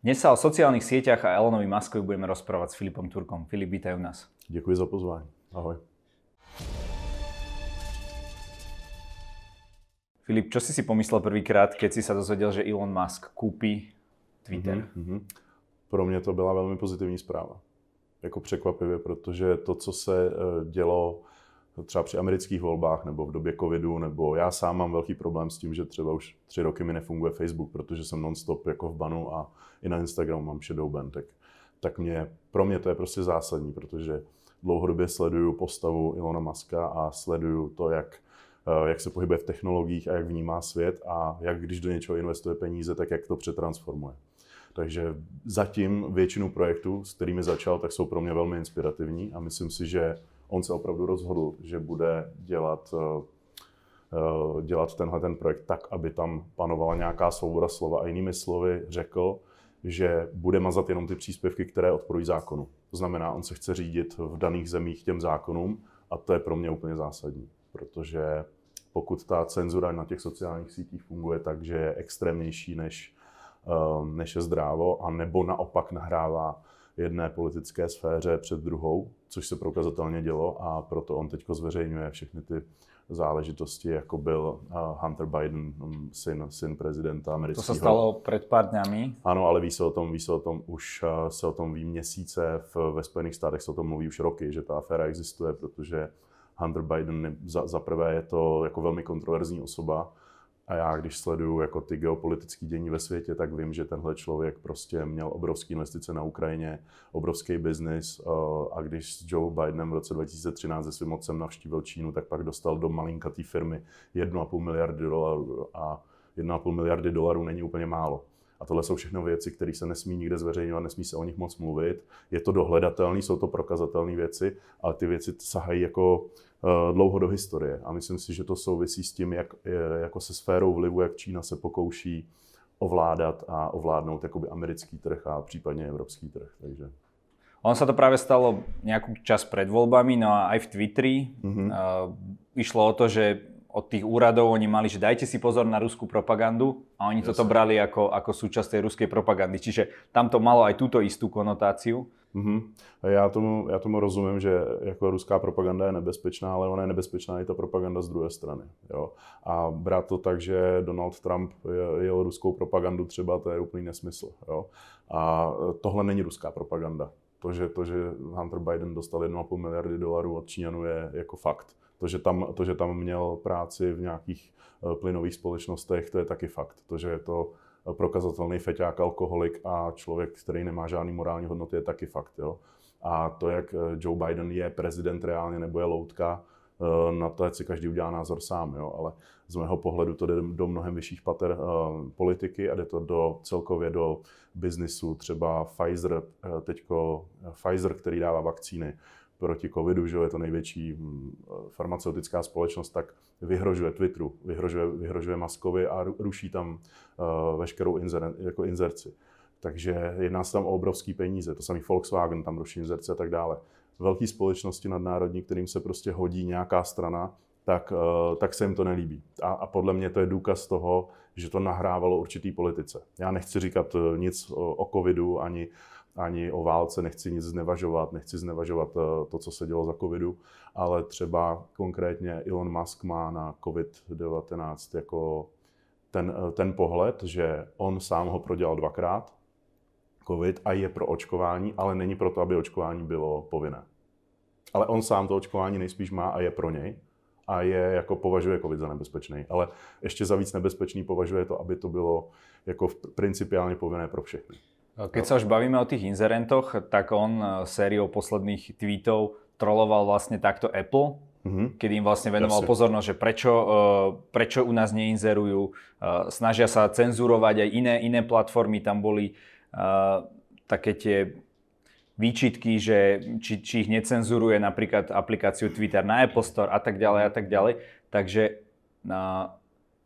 Dnes sa o sociálnych sieťach a Elonovi Muskovi budeme rozprávať s Filipom Turkom. Filip, vítaj u nás. Děkuji za pozvání. Ahoj. Filip, čo si si pomyslel prvýkrát, keď si sa dozvedel, že Elon Musk kúpi Twitter? Mm-hmm. Pro mě to byla velmi pozitivní zpráva. Jako překvapivě, protože to, co se eh, dělo třeba při amerických volbách nebo v době covidu, nebo já sám mám velký problém s tím, že třeba už tři roky mi nefunguje Facebook, protože jsem non-stop jako v banu a i na Instagramu mám šedou ben, tak, tak mě, pro mě to je prostě zásadní, protože dlouhodobě sleduju postavu Ilona Maska a sleduju to, jak, eh, jak se pohybuje v technologiích a jak vnímá svět a jak když do něčeho investuje peníze, tak jak to přetransformuje. Takže zatím většinu projektů, s kterými začal, tak jsou pro mě velmi inspirativní a myslím si, že on se opravdu rozhodl, že bude dělat, eh, eh, dělat tenhle ten projekt tak, aby tam panovala nějaká svoboda slova. A jinými slovy řekl, že bude mazat jenom ty příspěvky, které odporují zákonu. To znamená, on se chce řídit v daných zemích těm zákonům a to je pro mě úplně zásadní, protože pokud ta cenzura na těch sociálních sítích funguje tak, že je extrémnější než, eh, než je zdrávo, a nebo naopak nahrává jedné politické sféře před druhou, což se prokazatelně dělo a proto on teď zveřejňuje všechny ty záležitosti, jako byl eh, Hunter Biden, mm, syn, syn prezidenta amerického. To se stalo před pár dňami. Ano, ale ví se o tom, ví se o tom už eh, se o tom ví měsíce, v, ve Spojených státech se o tom mluví už roky, že ta aféra existuje, protože Hunter Biden za, za prvé je to jako velmi kontroverzní osoba, a já, když sleduju jako ty geopolitické dění ve světě, tak vím, že tenhle člověk prostě měl obrovské investice na Ukrajině, obrovský biznis eh, a když s Joe Bidenem v roce 2013 se svým mocem navštívil Čínu, tak pak dostal do malinkatý firmy 1,5 miliardy dolarů a 1,5 miliardy dolarů není úplně málo. A tohle jsou všechno věci, které se nesmí nikde zveřejňovat, nesmí se o nich moc mluvit. Je to dohledatelné, jsou to prokazatelné věci, ale ty věci sahají jako dlouho do historie. A myslím si, že to souvisí s tím, jak, jako se sférou vlivu, jak Čína se pokouší ovládat a ovládnout jakoby americký trh a případně evropský trh. Takže. On sa to práve stalo nejakú čas pred voľbami, no a aj v Twitteri mm-hmm. uh, išlo o to, že od tých úradov oni mali, že dajte si pozor na ruskú propagandu a oni Jasne. toto brali ako, ako súčasť tej ruskej propagandy. Čiže tam to malo aj túto istú konotáciu. Mm-hmm. Já, tomu, já tomu rozumím, že jako ruská propaganda je nebezpečná, ale ona je nebezpečná i ta propaganda z druhé strany. Jo? A brát to tak, že Donald Trump jel ruskou propagandu třeba, to je úplný nesmysl. Jo? A tohle není ruská propaganda. To, že, to, že Hunter Biden dostal 1,5 miliardy dolarů od Číňanů je jako fakt. To že, tam, to, že tam měl práci v nějakých eh, plynových společnostech, to je taky fakt. To, že je to prokazatelný feťák, alkoholik a člověk, který nemá žádný morální hodnoty, je taky fakt. Jo? A to, jak eh, Joe Biden je prezident reálně nebo je loutka, eh, na to si každý udělá názor sám, jo? ale z mého pohledu to jde do mnohem vyšších pater uh, politiky a jde to do celkově do biznisu. Třeba Pfizer, uh, teďko Pfizer, který dává vakcíny, proti covidu, že je to největší hm, farmaceutická společnost, tak vyhrožuje Twitteru, vyhrožuje, vyhrožuje Maskovi a ruší tam uh, veškerou inzer, jako inzerci. Takže jedná se tam o obrovské peníze. To samý Volkswagen tam ruší inzerce a tak dále. Velké společnosti nadnárodní, kterým se prostě hodí nějaká strana, tak, uh, tak se jim to nelíbí. A, a podle mě to je důkaz toho, že to nahrávalo určitý politice. Já nechci říkat eh, nic o, o covidu ani ani o válce, nechci nic znevažovat, nechci znevažovat eh, to, co se dělo za covidu, ale třeba konkrétně Elon Musk má na COVID-19 jako ten, eh, ten pohled, že on sám ho prodělal dvakrát, COVID, a je pro očkování, ale není proto, aby očkování bylo povinné. Ale on sám to očkování nejspíš má a je pro něj a je jako považuje COVID za nebezpečný. Ale ještě za víc nebezpečný považuje to, aby to bylo jako principiálně povinné pro všechny. Keď sa už bavíme o tých inzerentoch, tak on eh, sériou posledných tweetov troloval vlastne takto Apple, mm-hmm. kedy im vlastne venoval Jasne. pozornosť, že prečo, uh, prečo u nás neinzerujú, uh, snažia sa cenzurovať aj iné, iné platformy, tam boli také tie výčitky, že či, či ich necenzuruje napríklad aplikáciu Twitter na Apple Store a tak ďalej a tak ďalej. Takže uh,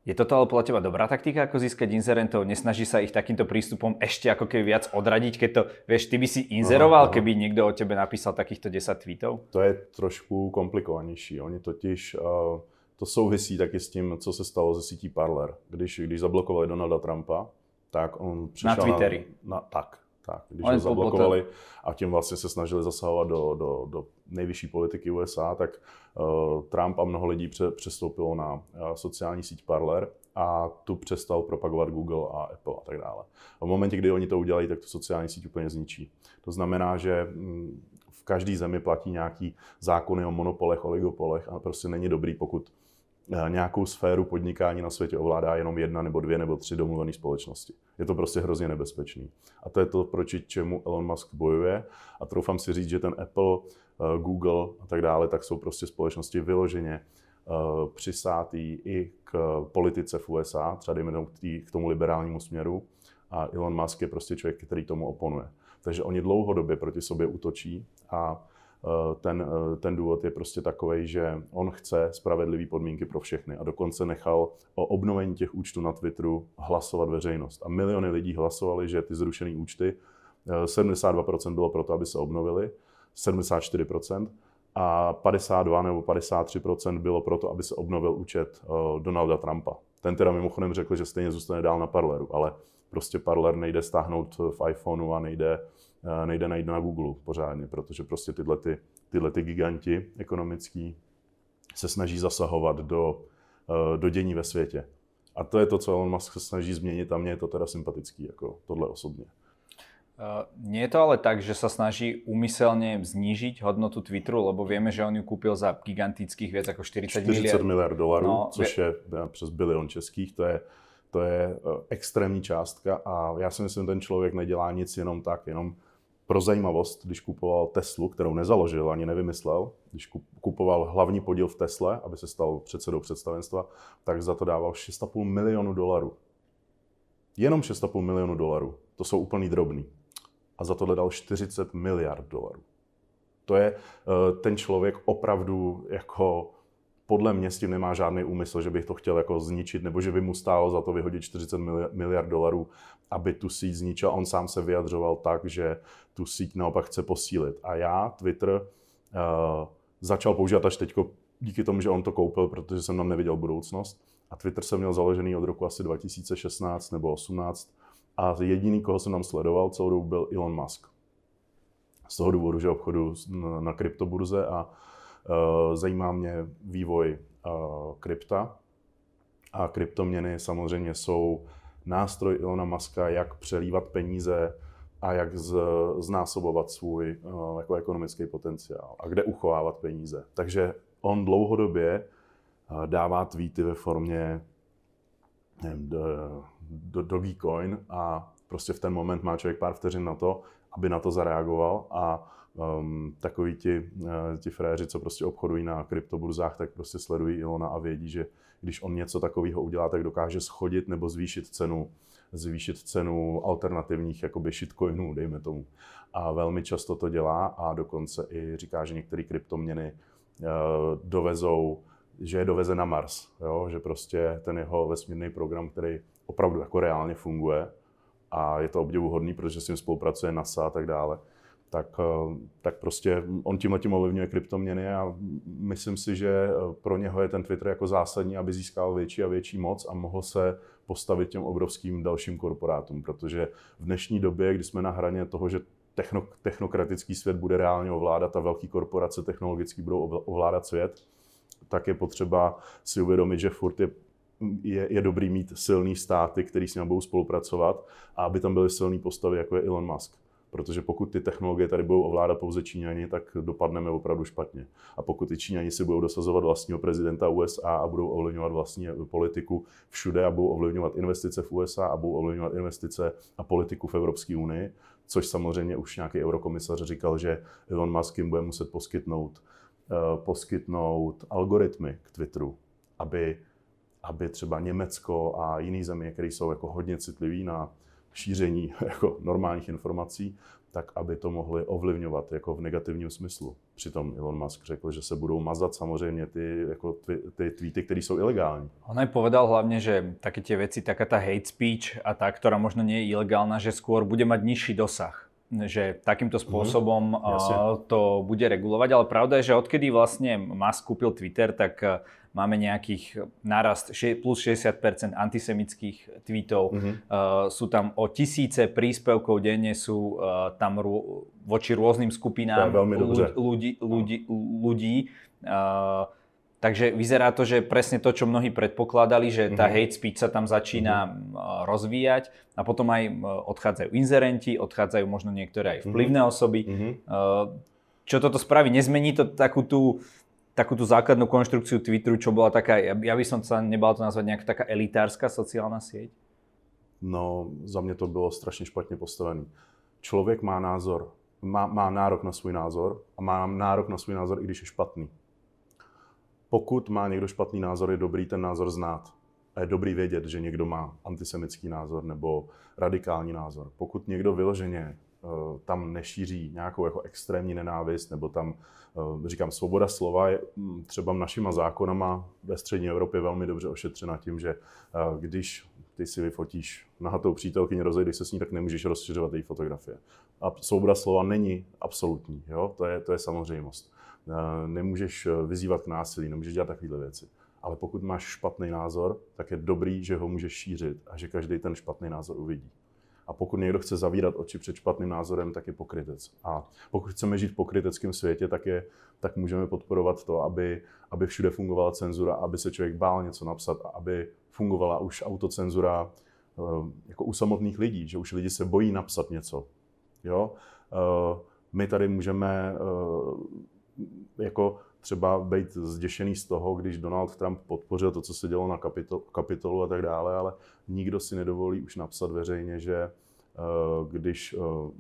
je toto ale podľa teba dobrá taktika, ako získať inzerentov? Nesnaží sa ich takýmto prístupom ešte ako keby viac odradiť, keď to, vieš, ty by si inzeroval, keby niekto o tebe napísal takýchto 10 tweetov? To je trošku komplikovanější. Oni totiž, uh, to souvisí taky s tím, co se stalo ze sítí Parler. Když, když zablokovali Donalda Trumpa, tak on přišel na Twitteri. Na, na, tak, tak, když ho zablokovali a tím vlastně se snažili zasahovat do, do, do nejvyšší politiky USA, tak uh, Trump a mnoho lidí pře, přestoupilo na uh, sociální síť Parler a tu přestal propagovat Google a Apple a tak dále. A v momentě, kdy oni to udělají, tak tu sociální síť úplně zničí. To znamená, že mm, v každé zemi platí nějaký zákony o monopolech, oligopolech a prostě není dobrý, pokud nějakou sféru podnikání na světě ovládá jenom jedna nebo dvě nebo tři domluvené společnosti. Je to prostě hrozně nebezpečný. A to je to, proti čemu Elon Musk bojuje. A troufám si říct, že ten Apple, eh, Google a tak dále, tak jsou prostě společnosti vyloženě eh, přisátý i k politice v USA, třeba dejme k tomu liberálnímu směru. A Elon Musk je prostě člověk, který tomu oponuje. Takže oni dlouhodobě proti sobě útočí a ten, e, ten důvod je prostě takový, že on chce spravedlivé podmínky pro všechny a dokonce nechal o obnovení těch účtů na Twitteru hlasovat veřejnost. A miliony lidí hlasovali, že ty zrušené účty, 72% e, bylo proto, aby se obnovili, 74%, a 52 nebo 53% bylo proto, aby se obnovil účet Donalda Trumpa. Ten teda mimochodem řekl, že stejně zůstane dál na Parleru, ale prostě Parler nejde stáhnout v iPhoneu a nejde, eh, nejde najít na Google pořádně, protože prostě tyhle, ty, tyhle ty giganti ekonomický se snaží zasahovat do, eh, do dění ve světě. A to je to, co Elon Musk se snaží změnit a mně je to teda sympatický, jako tohle osobně. Uh, nie je to ale tak, že sa snaží úmyselne znížiť hodnotu Twitteru, lebo vieme, že on ju kúpil za gigantických viac ako 40, 40 miliard. miliard dolarů, no, což je přes bilion českých, to je to je eh, extrémní částka a já si myslím, že ten člověk nedělá nic jenom tak, jenom pro zajímavost, když kupoval Teslu, kterou nezaložil ani nevymyslel, když kupoval hlavní podíl v Tesle, aby se stal předsedou představenstva, tak za to dával 6,5 milionu dolarů. Jenom 6,5 milionu dolarů. To jsou úplný drobný. A za to dal 40 miliard dolarů. To je eh, ten člověk opravdu jako podle mě s tím nemá žádný úmysl, že bych to chtěl jako zničit, nebo že by mu stálo za to vyhodit 40 miliard dolarů, aby tu síť zničil. On sám se vyjadřoval tak, že tu síť naopak chce posílit. A já Twitter uh, začal používat až teď díky tomu, že on to koupil, protože jsem tam neviděl budoucnost. A Twitter jsem měl založený od roku asi 2016 nebo 18 a jediný, koho jsem tam sledoval celou dobu, byl Elon Musk. Z toho důvodu, že obchodu na kryptoburze a zajímá mě vývoj eh, krypta a kryptoměny samozřejmě jsou nástroj Ilona Maska, jak přelívat peníze a jak znásobovat svůj uh, jako ekonomický potenciál a kde uchovávat peníze. Takže on dlouhodobě uh, dává tweety ve formě nevím, do, do, Dogecoin a prostě v ten moment má člověk pár vteřin na to, aby na to zareagoval a um, takový ti, uh, ti fréři, co prostě obchodují na kryptoburzách, tak prostě sledují Ilona a vědí, že když on něco takového udělá, tak dokáže schodit nebo zvýšit cenu zvýšit cenu alternativních jakoby shitcoinů, dejme tomu. A velmi často to dělá a dokonce i říká, že některé kryptoměny uh, dovezou, že je doveze na Mars, jo? že prostě ten jeho vesmírný program, který opravdu jako reálně funguje a je to obdivuhodný, protože s ním spolupracuje NASA a tak dále, tak, eh, tak prostě on tím letím ovlivňuje kryptoměny a myslím si, že eh, pro něho je ten Twitter jako zásadní, aby získal větší a větší moc a mohl se postavit těm obrovským dalším korporátům, protože v dnešní době, kdy jsme na hraně toho, že techno, technokratický svět bude reálně ovládat a velké korporace technologicky budou ovládat svět, tak je potřeba si uvědomit, že furt je je, je dobrý mít silný státy, který s ním budou spolupracovat a aby tam byly silné postavy, jako je Elon Musk. Protože pokud ty technologie tady budou ovládat pouze Číňani, tak dopadneme opravdu špatně. A pokud ty Číňani si budou dosazovat vlastního prezidenta USA a budou ovlivňovat vlastní politiku všude a budou ovlivňovat investice v USA a budou ovlivňovat investice a politiku v Evropské unii, což samozřejmě už nějaký eurokomisař říkal, že Elon Musk jim bude muset poskytnout, uh, poskytnout algoritmy k Twitteru, aby, aby třeba Německo a jiné země, které jsou jako hodně citliví na šíření jako normálních informací, tak aby to mohli ovlivňovat jako v negativním smyslu. Přitom Elon Musk řekl, že se budou mazat samozřejmě ty, jako ty, ty tweety, které jsou ilegální. On aj povedal hlavně, že také tie veci, taká ta hate speech a tá, ktorá možno nie je ilegálna, že skôr bude mať nižší dosah že takýmto mhm. spôsobom mm, to bude regulovať, ale pravda je, že odkedy vlastne Musk kúpil Twitter, tak máme nejakých narast plus 60% antisemických tweetov, mm-hmm. uh, sú tam o tisíce príspevkov denne sú uh, tam rô, voči rôznym skupinám ľudí, ľudí, ľudí uh, Takže vyzerá to, že presne to, čo mnohí predpokladali, že tá mm-hmm. hate speech sa tam začína mm-hmm. rozvíjať a potom aj odchádzajú inzerenti, odchádzajú možno niektoré aj mhm. vplyvné mm-hmm. osoby. Mm-hmm. Čo toto spraví? Nezmení to takú tú, takú tú základnú konštrukciu Twitteru, čo bola taká, ja, ja by som sa nebal to nazvať nejaká taká elitárska sociálna sieť? No, za mě to bylo strašně špatně postavený. Člověk má názor, má, má nárok na svůj názor a má nárok na svůj názor, i když je špatný pokud má někdo špatný názor, je dobrý ten názor znát. A je dobrý vědět, že někdo má antisemický názor nebo radikální názor. Pokud někdo vyloženě tam nešíří nějakou jako extrémní nenávist, nebo tam, uh, říkám, svoboda slova je um, třeba našima zákonama ve střední Evropě velmi dobře ošetřena tím, že uh, když ty si vyfotíš nahatou přítelkyni, rozejdeš se s ní, tak nemůžeš rozšiřovat její fotografie. A svoboda slova není absolutní, jo? To, je, to je samozřejmost. Eh, nemůžeš eh, vyzývat k násilí, nemůžeš dělat takovéhle věci. Ale pokud máš špatný názor, tak je dobrý, že ho můžeš šířit a že každý ten špatný názor uvidí. A pokud někdo chce zavírat oči před špatným názorem, tak je pokrytec. A pokud chceme žít v pokryteckém světě, tak, je, tak můžeme podporovat to, aby, aby všude fungovala cenzura, aby se člověk bál něco napsat a aby fungovala už autocenzura eh, jako u samotných lidí, že už lidi se bojí napsat něco. Jo? My tady můžeme jako třeba být zděšený z toho, když Donald Trump podpořil to, co se dělo na kapitol, kapitolu a tak dále, ale nikdo si nedovolí už napsat veřejně, že eh, když, eh,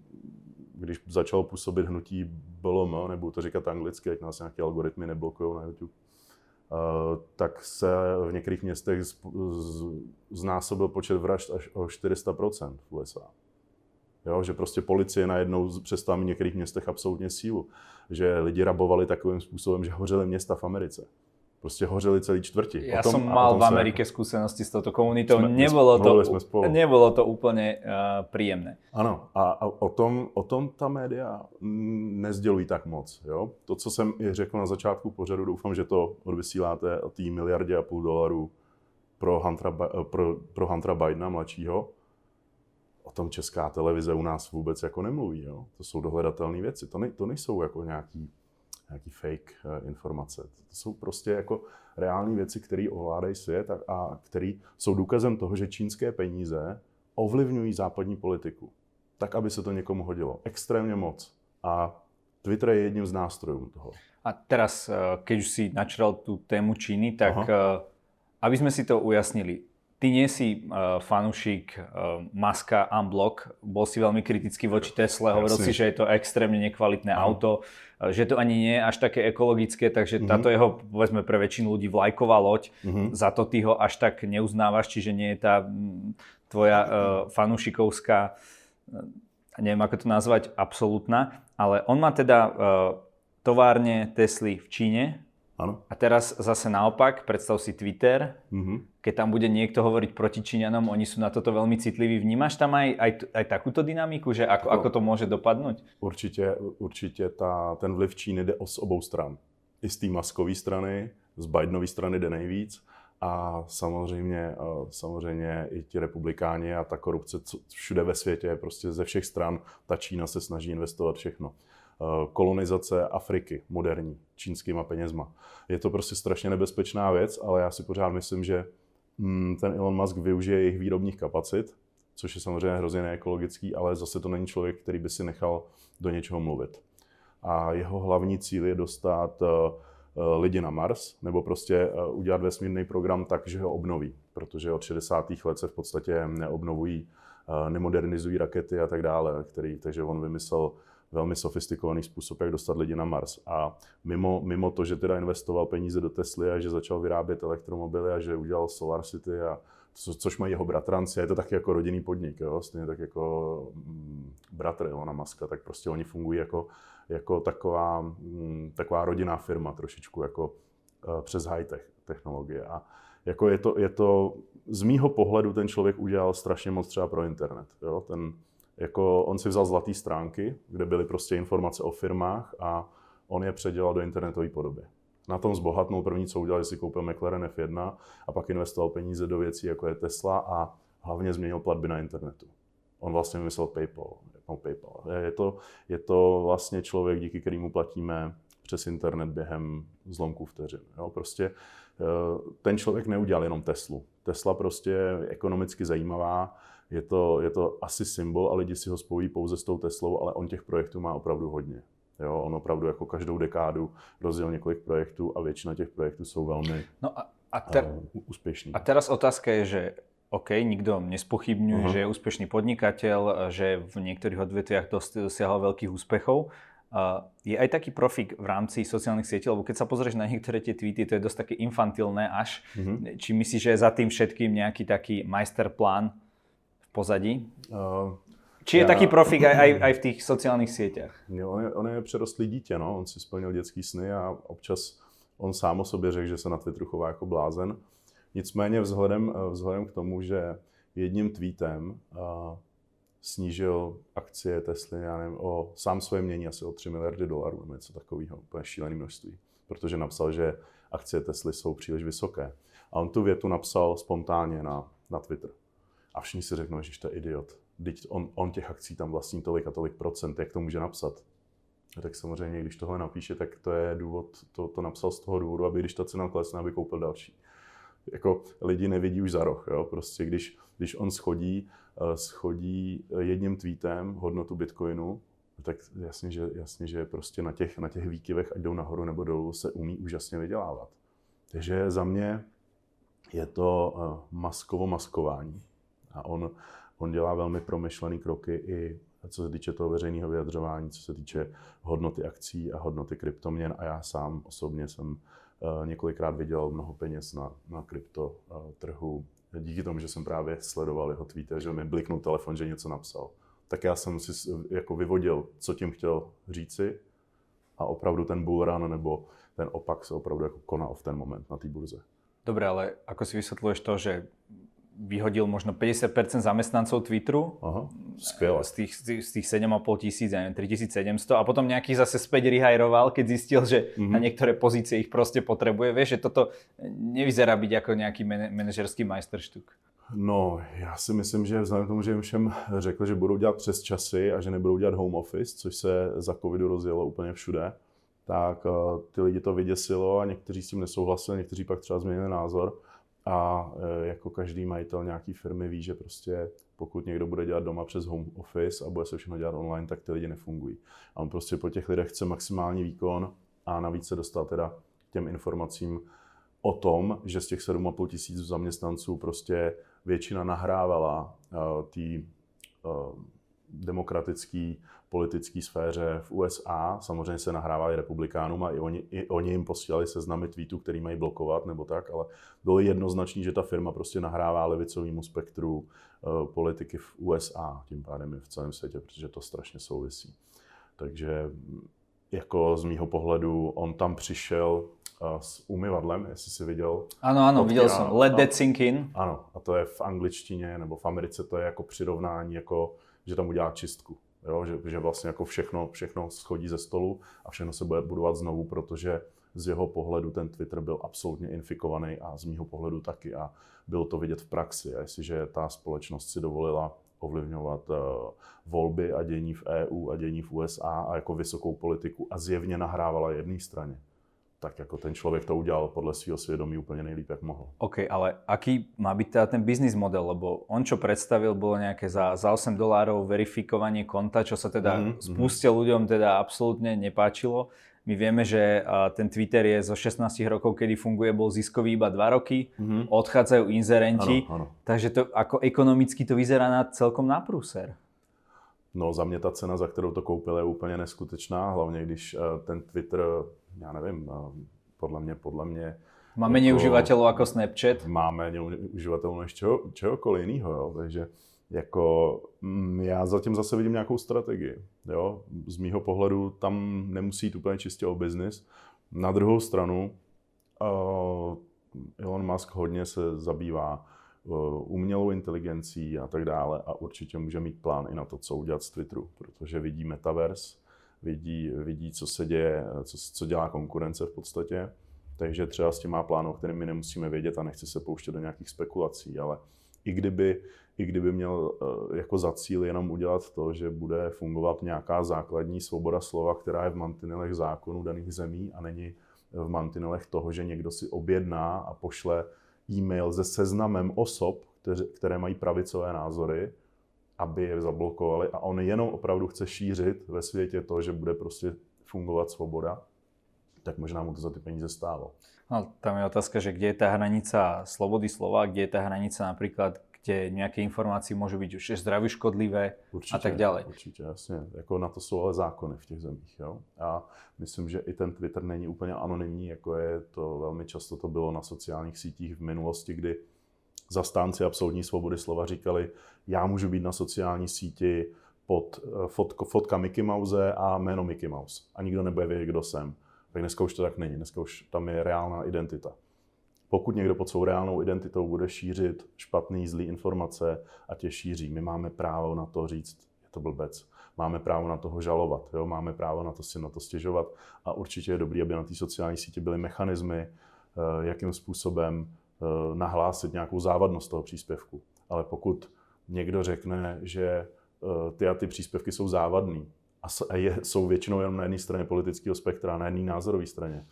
když začal působit hnutí BLM, nebo to říkat anglicky, jak nás nějaké algoritmy neblokují na YouTube, eh, tak se v některých městech znásobil počet vražd až o 400% v USA. Jo, že prostě policie najednou přestala mít v některých městech absolutně sílu. Že lidi rabovali takovým způsobem, že hořely města v Americe. Prostě hořeli celý čtvrti. Já jsem mal v Amerike jako... zkušenosti s touto komunitou. Jsme, nebylo, to, jsme spolu. nebylo to úplně uh, příjemné. Ano, a, a o, tom, o tom ta média nezdělují tak moc. Jo? To, co jsem i řekl na začátku pořadu, doufám, že to odvysíláte o té miliardě a půl dolarů pro Huntera, pro, pro Huntera Bidena mladšího, o tom česká televize u nás vůbec jako nemluví. Jo? To jsou dohledatelné věci. To, ne, to nejsou jako nějaký, nějaký fake uh, informace. To jsou prostě jako reální věci, které ovládají svět a, a které jsou důkazem toho, že čínské peníze ovlivňují západní politiku. Tak, aby se to někomu hodilo. Extrémně moc. A Twitter je jedním z nástrojů toho. A teraz, eh, keď už si načral tu tému Číny, tak Aha. Eh, aby sme si to ujasnili, Ty nie si uh, fanúšik uh, Maska Unblock, bol si veľmi kritický voči Tesle, hovoril si, že je to extrémne nekvalitné uh-huh. auto, uh, že to ani nie je až také ekologické, takže uh-huh. táto jeho, povedzme pre väčšinu ľudí, vlajková loď, uh-huh. za to ty ho až tak neuznávaš, čiže nie je tá m, tvoja uh, fanúšikovská, neviem ako to nazvať, absolútna, ale on má teda uh, továrne Tesly v Číne, Áno. A teraz zase naopak, predstav si Twitter, mm-hmm. keď tam bude niekto hovoriť proti Číňanom, oni sú na toto veľmi citliví. Vnímaš tam aj, aj, aj takúto dynamiku, že ako, ako to môže dopadnúť? Určitě, určitě ta, ten vliv Číny jde z obou stran. I z té maskové strany, z Bidenové strany jde nejvíc. A samozřejmě, samozřejmě i ti republikáni a ta korupce všude ve světě, prostě ze všech stran, ta Čína se snaží investovat všechno. Eh, kolonizace Afriky moderní čínskýma penězma. Je to prostě strašně nebezpečná věc, ale já si pořád myslím, že mm, ten Elon Musk využije jejich výrobních kapacit, což je samozřejmě hrozně neekologický, ale zase to není člověk, který by si nechal do něčeho mluvit. A jeho hlavní cíl je dostat eh, eh, lidi na Mars, nebo prostě udělat vesmírný program tak, že ho obnoví, protože od 60. let se v podstatě neobnovují, nemodernizují rakety a tak dále, který, takže on vymyslel velmi sofistikovaný způsob, jak dostat lidi na Mars. A mimo, mimo to, že teda investoval peníze do Tesly a že začal vyrábět elektromobily a že udělal Solar City a co, což mají jeho bratranci, je to taky jako rodinný podnik, jo? stejně tak jako mm, bratr Ilona Maska, tak prostě oni fungují jako, jako taková, mm, taková rodinná firma trošičku, jako uh, přes high-tech technologie. A jako je to, je to, z mýho pohledu ten člověk udělal strašně moc třeba pro internet. Jo? Ten, jako on si vzal zlaté stránky, kde byly prostě informace o firmách a on je předělal do internetové podoby. Na tom zbohatnul první, co udělal, že si koupil McLaren F1 a pak investoval peníze do věcí, jako je Tesla a hlavně změnil platby na internetu. On vlastně vymyslel PayPal. No, PayPal. Je, to, je to vlastně člověk, díky kterému platíme přes internet během zlomků vteřin. Jo? Prostě eh, ten člověk neudělal jenom Teslu. Tesla prostě je ekonomicky zajímavá, je to, je to asi symbol a lidi si ho spojí pouze s tou Teslou, ale on těch projektů má opravdu hodně. Jo, on opravdu jako každou dekádu rozdělil několik projektů a většina těch projektů jsou velmi no a, a ter, uh, úspěšní. A teraz otázka je, že OK, nikto nespochybňuje, uh-huh. že je úspešný podnikateľ, že v niektorých odvetviach dosiahol veľkých úspechov. Uh, je aj taký profik v rámci sociálnych sietí, lebo keď sa pozrieš na niektoré tie tweety, to je dosť také infantilné až. Uh-huh. Či myslíš, že je za tým všetkým nejaký taký majsterplán pozadí? Uh, či je já... taký profik aj, aj, aj v těch sociálních sítích? On je, on je přerostlý dítě, no. on si splnil dětský sny a občas on sám o sobě řekl, že se na Twitteru chová jako blázen. Nicméně vzhledem, vzhledem k tomu, že jedním tweetem uh, snížil akcie Tesly, já nevím, o sám svoje mění asi o 3 miliardy dolarů nebo něco takového, úplně šílené množství. Protože napsal, že akcie Tesly jsou příliš vysoké. A on tu větu napsal spontánně na, na Twitter. A všichni si řeknou, že to je idiot. Teď on, on těch akcí tam vlastní tolik a tolik procent, jak to může napsat. Tak samozřejmě, když tohle napíše, tak to je důvod, to, to napsal z toho důvodu, aby když ta cena klesne, aby koupil další. Jako lidi nevidí už za roh, jo? prostě když, když on schodí, uh, schodí jedním tweetem hodnotu Bitcoinu, tak jasně, že, jasně, že prostě na těch, na těch výkyvech, ať jdou nahoru nebo dolů, se umí úžasně vydělávat. Takže za mě je to uh, maskovo maskování. A on, on dělá velmi promyšlené kroky i co se týče toho veřejného vyjadřování, co se týče hodnoty akcí a hodnoty kryptoměn. A já sám osobně jsem uh, několikrát viděl mnoho peněz na, na krypto uh, trhu díky tomu, že jsem právě sledoval jeho tweety, že mi bliknul telefon, že něco napsal. Tak já jsem si jako vyvodil, co tím chtěl říci a opravdu ten bull run nebo ten opak se opravdu jako konal v ten moment na té burze. Dobre, ale ako si vysvetľuješ to, že vyhodil možno 50% zamestnancov Twitteru. Aha, skvěle. Z tých, z tých 7,5 tisíc, neviem, 3700 a potom nejaký zase späť rehajroval, keď zistil, že mm-hmm. na niektoré pozície ich proste potrebuje. Vieš, že toto nevyzerá byť ako nejaký manažerský majsterštuk. No, já si myslím, že vzhledem k tomu, že jim všem řekl, že budou dělat přes časy a že nebudou dělat home office, což se za covidu rozjelo úplně všude, tak uh, ty lidi to vyděsilo a někteří s tím nesouhlasili, někteří pak třeba změnili názor. A e, jako každý majitel nějaký firmy ví, že prostě pokud někdo bude dělat doma přes home office a bude se všechno dělat online, tak ty lidi nefungují. A on prostě po těch lidech chce maximální výkon a navíc se dostal teda těm informacím o tom, že z těch 7,5 tisíc zaměstnanců prostě většina nahrávala uh, tý uh, demokratický politické sféře v USA. Samozřejmě se nahrávali republikánům a i oni, i oni jim posílali seznamy tweetů, který mají blokovat nebo tak, ale bylo jednoznačné, že ta firma prostě nahrává levicovému spektru uh, politiky v USA, tím pádem i v celém světě, protože to strašně souvisí. Takže jako z mýho pohledu on tam přišel uh, s umyvadlem, jestli jsi viděl. Ano, ano, viděl jsem. Let that sink in. Ano, a to je v angličtině nebo v Americe to je jako přirovnání, jako že tam udělá čistku. Jo? Že, že vlastně jako všechno, všechno schodí ze stolu a všechno se bude budovat znovu, protože z jeho pohledu ten Twitter byl absolutně infikovaný a z mýho pohledu taky a bylo to vidět v praxi. A jestliže ta společnost si dovolila ovlivňovat uh, volby a dění v EU a dění v USA a jako vysokou politiku a zjevně nahrávala jedné straně, tak jako ten člověk to udělal podle svého svědomí úplně nejlíp, jak mohl. OK, ale aký má byť teda ten business model? Lebo on, čo predstavil, bolo nejaké za, za 8 dolárov verifikovanie konta, čo sa teda mm-hmm. spúste ľuďom teda absolútne nepáčilo. My vieme, že ten Twitter je zo 16 rokov, kedy funguje, bol ziskový iba 2 roky, mm-hmm. odchádzajú inzerenti, ano, ano. takže to ako ekonomicky to vyzerá na celkom na prúser. No za mě ta cena, za kterou to koupil, je úplně neskutečná, hlavně když ten Twitter já nevím, podle mě, podle mě... Má méně jako, uživatelů jako Snapchat? Má méně uživatelů než čeho, čehokoliv jiného, jo. takže jako mm, já zatím zase vidím nějakou strategii. Jo? Z mýho pohledu tam nemusí jít úplně čistě o biznis. Na druhou stranu uh, Elon Musk hodně se zabývá umělou inteligencí a tak dále. A určitě může mít plán i na to, co udělat z Twitteru, protože vidí metaverse, vidí, vidí co se děje, co, co dělá konkurence v podstatě. Takže třeba s tím má plán, o kterém my nemusíme vědět a nechci se pouštět do nějakých spekulací, ale i kdyby, i kdyby měl eh, jako za cíl jenom udělat to, že bude fungovat nějaká základní svoboda slova, která je v mantinelech zákonů daných zemí a není v mantinelech toho, že někdo si objedná a pošle e-mail se seznamem osob, které mají pravicové názory, aby je zablokovali a on jenom opravdu chce šířit ve světě to, že bude prostě fungovat svoboda, tak možná mu to za ty peníze stálo. No, tam je otázka, že kde je ta hranica slobody slova, kde je ta hranica například, kde nějaké informace můžou být už zdraví škodlivé určitě, a tak dále. Určitě, jasně. Jako na to jsou ale zákony v těch zemích. Jo? A myslím, že i ten Twitter není úplně anonymní, jako je to velmi často to bylo na sociálních sítích v minulosti, kdy zastánci absolutní svobody slova říkali, já můžu být na sociální síti pod eh, fotko, fotka Mickey Mouse a jméno Mickey Mouse. A nikdo nebude vědět, kdo jsem. Tak dneska už to tak není. Dneska už tam je reálná identita. Pokud někdo pod svou reálnou identitou bude šířit špatný, zlý informace a tě šíří, my máme právo na to říct, je to blbec. Máme právo na toho žalovat, jo? máme právo na to si na to stěžovat a určitě je dobré, aby na té sociální síti byly mechanismy, eh, jakým způsobem eh, nahlásit nějakou závadnost toho příspěvku. Ale pokud někdo řekne, že eh, ty a ty příspěvky jsou závadný a jsou většinou jenom na jedné straně politického spektra, na jedné názorové straně,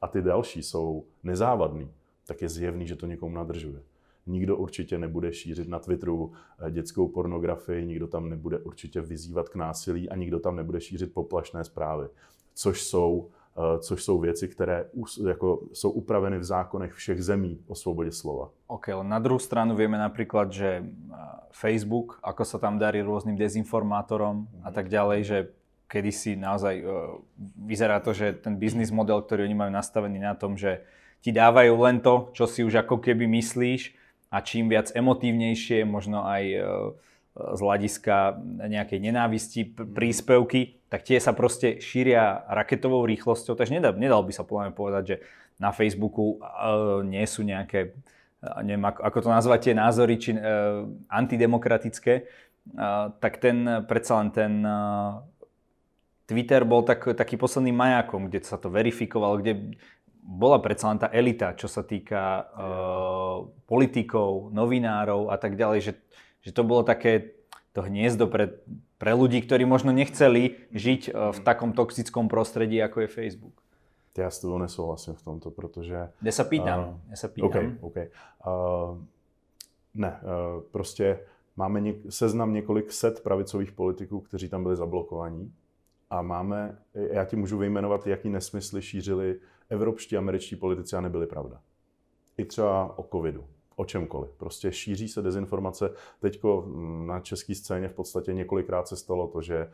a ty další jsou nezávadný, tak je zjevný, že to někomu nadržuje. Nikdo určitě nebude šířit na Twitteru eh, dětskou pornografii, nikdo tam nebude určitě vyzývat k násilí a nikdo tam nebude šířit poplašné zprávy, což jsou Eh, což jsou věci, které jako, jsou upraveny v zákonech všech zemí o svobodě slova. OK, ale na druhou stranu vieme napríklad, že eh, Facebook, ako sa tam darí rôznym dezinformátorom a tak ďalej, že kedysi naozaj vyzerá to, že ten biznis model, ktorý oni majú nastavený na tom, že ti dávajú len to, čo si už ako keby myslíš a čím viac emotívnejšie, možno aj uh, z hľadiska nejakej nenávisti príspevky, tak tie sa proste šíria raketovou rýchlosťou, takže nedal, nedal by sa podľa povedať, že na Facebooku uh, nie sú nejaké, uh, neviem ako, ako to nazvať, tie názory či, uh, antidemokratické, uh, tak ten predsa len ten uh, Twitter bol tak, taký posledným majákom, kde sa to verifikovalo, kde bola predsa len tá elita, čo sa týka uh, politikov, novinárov a tak ďalej, že že to bolo také to hniezdo pre, pre ľudí, ktorí možno nechceli žiť e, v takom toxickom prostredí, ako je Facebook. Já s tebou nesouhlasím v tomto, protože... Já se pýtám, uh, já se pýtám. Okay, okay. Uh, ne, uh, prostě máme něk- seznam několik set pravicových politiků, kteří tam byli zablokovaní a máme, já ti můžu vyjmenovat, jaký nesmysly šířili evropští američtí politici a nebyly pravda. I třeba o covidu o čemkoliv. Prostě šíří se dezinformace. Teďko mm, na české scéně v podstatě několikrát se stalo to, že eh,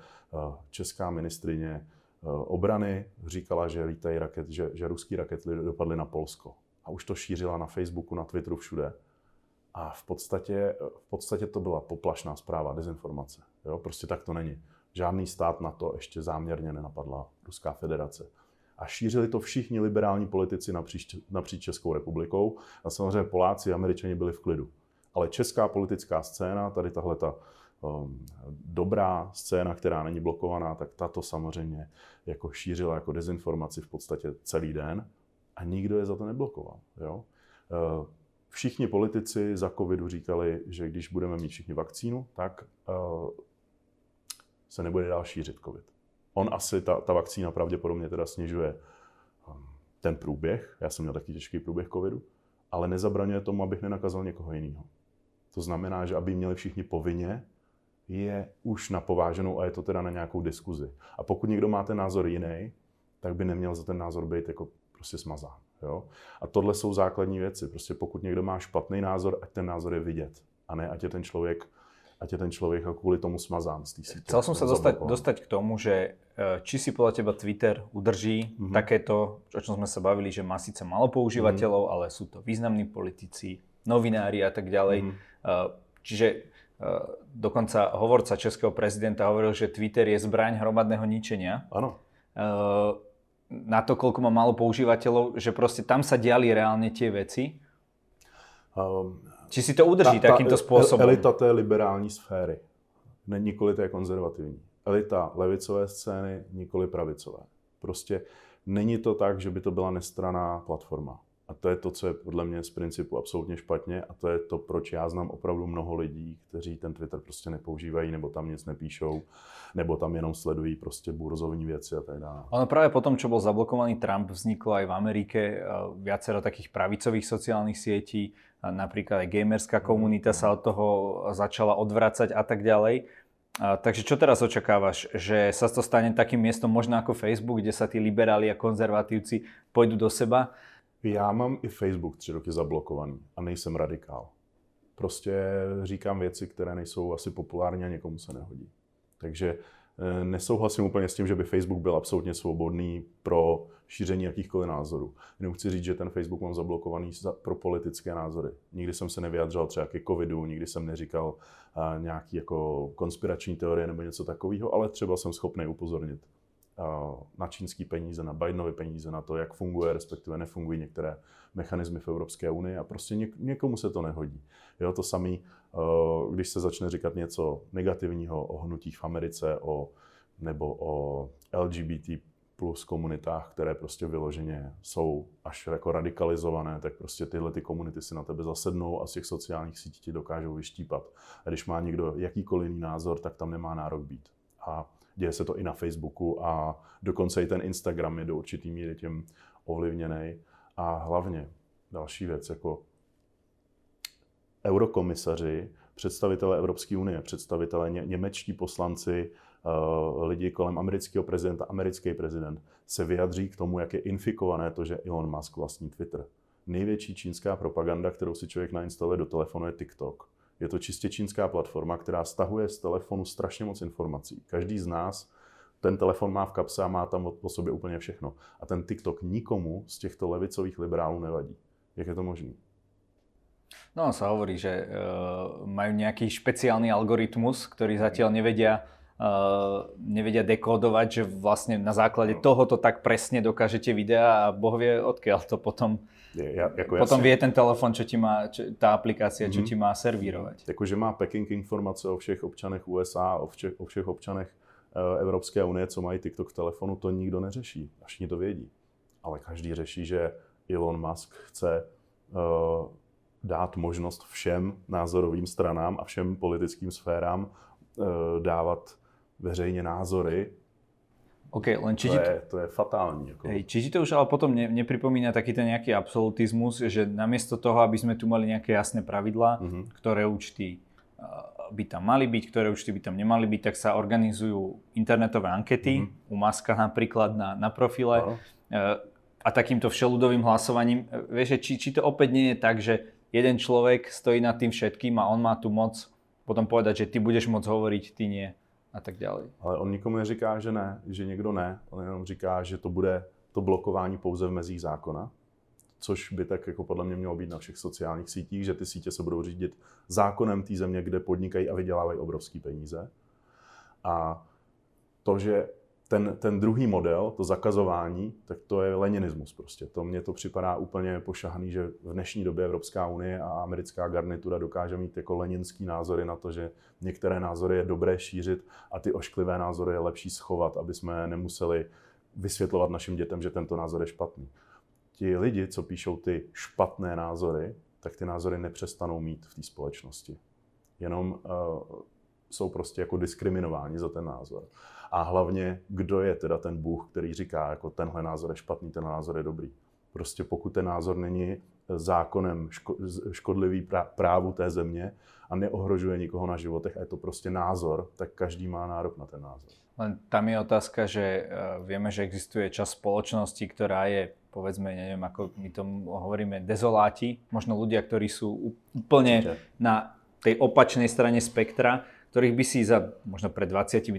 česká ministrině eh, obrany říkala, že lítají raket, že, že ruský rakety dopadly na Polsko. A už to šířila na Facebooku, na Twitteru, všude. A v podstatě, v podstatě to byla poplašná zpráva, dezinformace. Jo? Prostě tak to není. Žádný stát na to ještě záměrně nenapadla Ruská federace a šířili to všichni liberální politici napříč, napříč Českou republikou. A samozřejmě Poláci a Američani byli v klidu. Ale česká politická scéna, tady tahle ta um, dobrá scéna, která není blokovaná, tak tato samozřejmě jako šířila jako dezinformaci v podstatě celý den a nikdo je za to neblokoval. Jo? Uh, všichni politici za covidu říkali, že když budeme mít všichni vakcínu, tak uh, se nebude dál šířit covid. On asi, ta, ta vakcína pravděpodobně teda snižuje um, ten průběh, já jsem měl taky těžký průběh covidu, ale nezabraňuje tomu, abych nenakazal někoho jiného. To znamená, že aby měli všichni povinně, je už na pováženou a je to teda na nějakou diskuzi. A pokud někdo má ten názor jiný, tak by neměl za ten názor být jako prostě smazán. Jo? A tohle jsou základní věci. Prostě pokud někdo má špatný názor, ať ten názor je vidět. A ne, ať je ten člověk ať je ten člověk kvůli tomu smazán z té sítě. Chcel som sa dostať, dostať k tomu, že e, či si podľa teba Twitter udrží mm-hmm. takéto, o čom sme sa bavili, že má síce malo používateľov, mm-hmm. ale sú to významní politici, novinári a tak ďalej. Mm-hmm. Čiže e, dokonca hovorca českého prezidenta hovoril, že Twitter je zbraň hromadného ničenia. Áno. Na to, koľko má málo používateľov, že proste tam sa diali reálne tie veci. Um, či si to udrží ta, takýmto způsobem? Elita té liberální sféry, ne, nikoli té konzervativní. Elita levicové scény, nikoli pravicové. Prostě není to tak, že by to byla nestraná platforma. A to je to, co je podle mě z principu absolutně špatně a to je to, proč já znám opravdu mnoho lidí, kteří ten Twitter prostě nepoužívají nebo tam nic nepíšou, nebo tam jenom sledují prostě burzovní věci a tak dále. Ono práve po tom, čo bol zablokovaný Trump, vzniklo aj v Amerike eh, viacero takých pravicových sociálnych sietí, napríklad aj gamerská komunita sa od toho začala odvracať a tak ďalej. A, takže čo teraz očakávaš? Že sa to stane takým miestom možno ako Facebook, kde sa tí liberáli a konzervatívci pôjdu do seba? Já mám i Facebook tři roky zablokovaný a nejsem radikál. Prostě říkám věci, které nejsou asi populární a někomu se nehodí. Takže eh, nesouhlasím úplně s tím, že by Facebook byl absolutně svobodný pro šíření jakýchkoliv názorů. Jenom chci říct, že ten Facebook mám zablokovaný pro politické názory. Nikdy jsem se nevyjadřoval třeba ke covidu, nikdy jsem neříkal eh, nějaký jako konspirační teorie nebo něco takového, ale třeba jsem schopný upozornit na čínský peníze, na Bidenovy peníze, na to, jak funguje, respektive nefungují některé mechanismy v Evropské unii a prostě něk- někomu se to nehodí. Jo, to samé, když se začne říkat něco negativního o hnutích v Americe, o, nebo o LGBT plus komunitách, které prostě vyloženě jsou až jako radikalizované, tak prostě tyhle ty komunity si na tebe zasednou a z těch sociálních sítí ti dokážou vyštípat. A když má někdo jakýkoliv jiný názor, tak tam nemá nárok být. A děje se to i na Facebooku a dokonce i ten Instagram je do určitý míry tím ovlivněný. A hlavně další věc, jako eurokomisaři, představitelé Evropské unie, představitelé ně, němečtí poslanci, uh, lidi kolem amerického prezidenta, americký prezident, se vyjadří k tomu, jak je infikované to, že Elon Musk vlastní Twitter. Největší čínská propaganda, kterou si člověk nainstaluje do telefonu, je TikTok. Je to čistě čínská platforma, která stahuje z telefonu strašně moc informací. Každý z nás ten telefon má v kapse a má tam po sobě úplně všechno. A ten TikTok nikomu z těchto levicových liberálů nevadí. Jak je to možné? No, sa hovorí, že uh, majú nejaký špeciálny algoritmus, ktorý zatiaľ nevedia, nevedia dekódovať, že vlastne na základe no. tohoto tak presne dokážete videa a Boh vie, odkiaľ to potom ja, jako Potom jasně. vie ten telefon, čo ti má, čo, ta aplikácia, čo mm-hmm. ti má servírovat. Jakože má Peking informace o všech občanech USA, o všech, o všech občanech uh, Evropské unie, co mají TikTok v telefonu, to nikdo neřeší. A všichni to vědí. Ale každý řeší, že Elon Musk chce uh, dát možnost všem názorovým stranám a všem politickým sférám uh, dávat veřejně názory OK, len či to, je, to je fatální. Jako. Hej, či ti to už ale potom ne, nepripomína taký ten nejaký absolutizmus, že namiesto toho, aby sme tu mali nejaké jasné pravidlá, mm-hmm. ktoré účty by tam mali byť, ktoré účty by tam nemali byť, tak sa organizujú internetové ankety, mm-hmm. u Maska napríklad na, na profile. No. A takýmto všeludovým hlasovaním, vieš, či, či to opäť nie je tak, že jeden človek stojí nad tým všetkým a on má tu moc potom povedať, že ty budeš môcť hovoriť, ty nie a tak dále. Ale on nikomu neříká, že ne, že někdo ne, on jenom říká, že to bude to blokování pouze v mezích zákona, což by tak jako podle mě mělo být na všech sociálních sítích, že ty sítě se budou řídit zákonem té země, kde podnikají a vydělávají obrovské peníze. A to, že ten, ten druhý model, to zakazování, tak to je leninismus prostě. To mně to připadá úplně pošahaný, že v dnešní době Evropská unie a americká garnitura dokáže mít jako leninský názory na to, že některé názory je dobré šířit a ty ošklivé názory je lepší schovat, aby jsme nemuseli vysvětlovat našim dětem, že tento názor je špatný. Ti lidi, co píšou ty špatné názory, tak ty názory nepřestanou mít v té společnosti. Jenom uh, jsou prostě jako diskriminováni za ten názor. A hlavně, kdo je teda ten Bůh, který říká, jako tenhle názor je špatný, ten názor je dobrý. Prostě pokud ten názor není zákonem škodlivý právu té země a neohrožuje nikoho na životech a je to prostě názor, tak každý má nárok na ten názor. Len tam je otázka, že eh, vieme, že existuje čas spoločnosti, ktorá je, povedzme, neviem, ako my to hovoríme, dezoláti, možno ľudia, ktorí sú úplne na tej opačnej strane spektra, ktorých by si za možno pred 20-30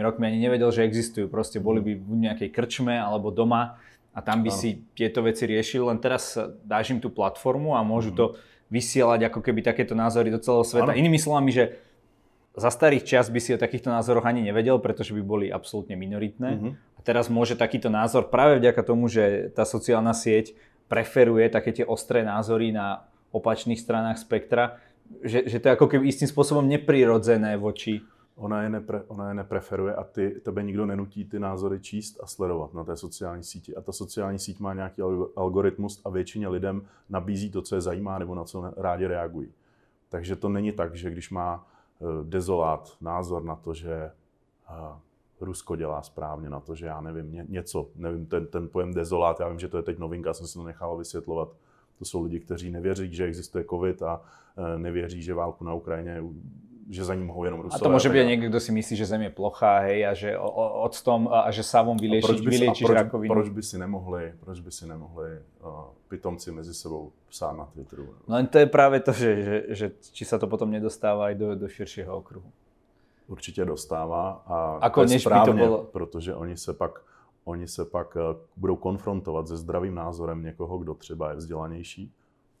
rokmi ani nevedel, že existujú. Proste boli by v nejakej krčme alebo doma a tam by si tieto veci riešili. Len teraz dáš im tú platformu a môžu to vysielať ako keby takéto názory do celého sveta. Ano. Inými slovami, že za starých čas by si o takýchto názoroch ani nevedel, pretože by boli absolútne minoritné. Mm-hmm. A teraz môže takýto názor práve vďaka tomu, že tá sociálna sieť preferuje také tie ostré názory na opačných stranách spektra, že, že to je ako keby istým spôsobom neprirodzené voči Ona je, nepre, ona je nepreferuje a ty, tebe nikdo nenutí ty názory číst a sledovat na té sociální síti. A ta sociální síť má nějaký algoritmus a většině lidem nabízí to, co je zajímá nebo na co rádi reagují. Takže to není tak, že když má eh, dezolát názor na to, že eh, Rusko dělá správně, na to, že já nevím, něco, nevím, ten, ten pojem dezolát, já vím, že to je teď novinka, jsem se to nechal vysvětlovat. To jsou lidi, kteří nevěří, že existuje covid a eh, nevěří, že válku na Ukrajině že za ním mohou jenom Rusové. A to může být někdo, kdo si myslí, že Zem je plochá, hej, a že tom a že savom vyliečiť, vyliečiť proč, rakovinu. Proč by si nemohli, proč by si nemohli uh, pitomci mezi sebou psát na Twitteru? No to je právě to, že, že, že či se to potom nedostává i do, do širšího okruhu. Určitě dostává a Ako to je správně, to bylo... protože oni se pak oni se pak uh, budou konfrontovat se zdravým názorem někoho, kdo třeba je vzdělanější,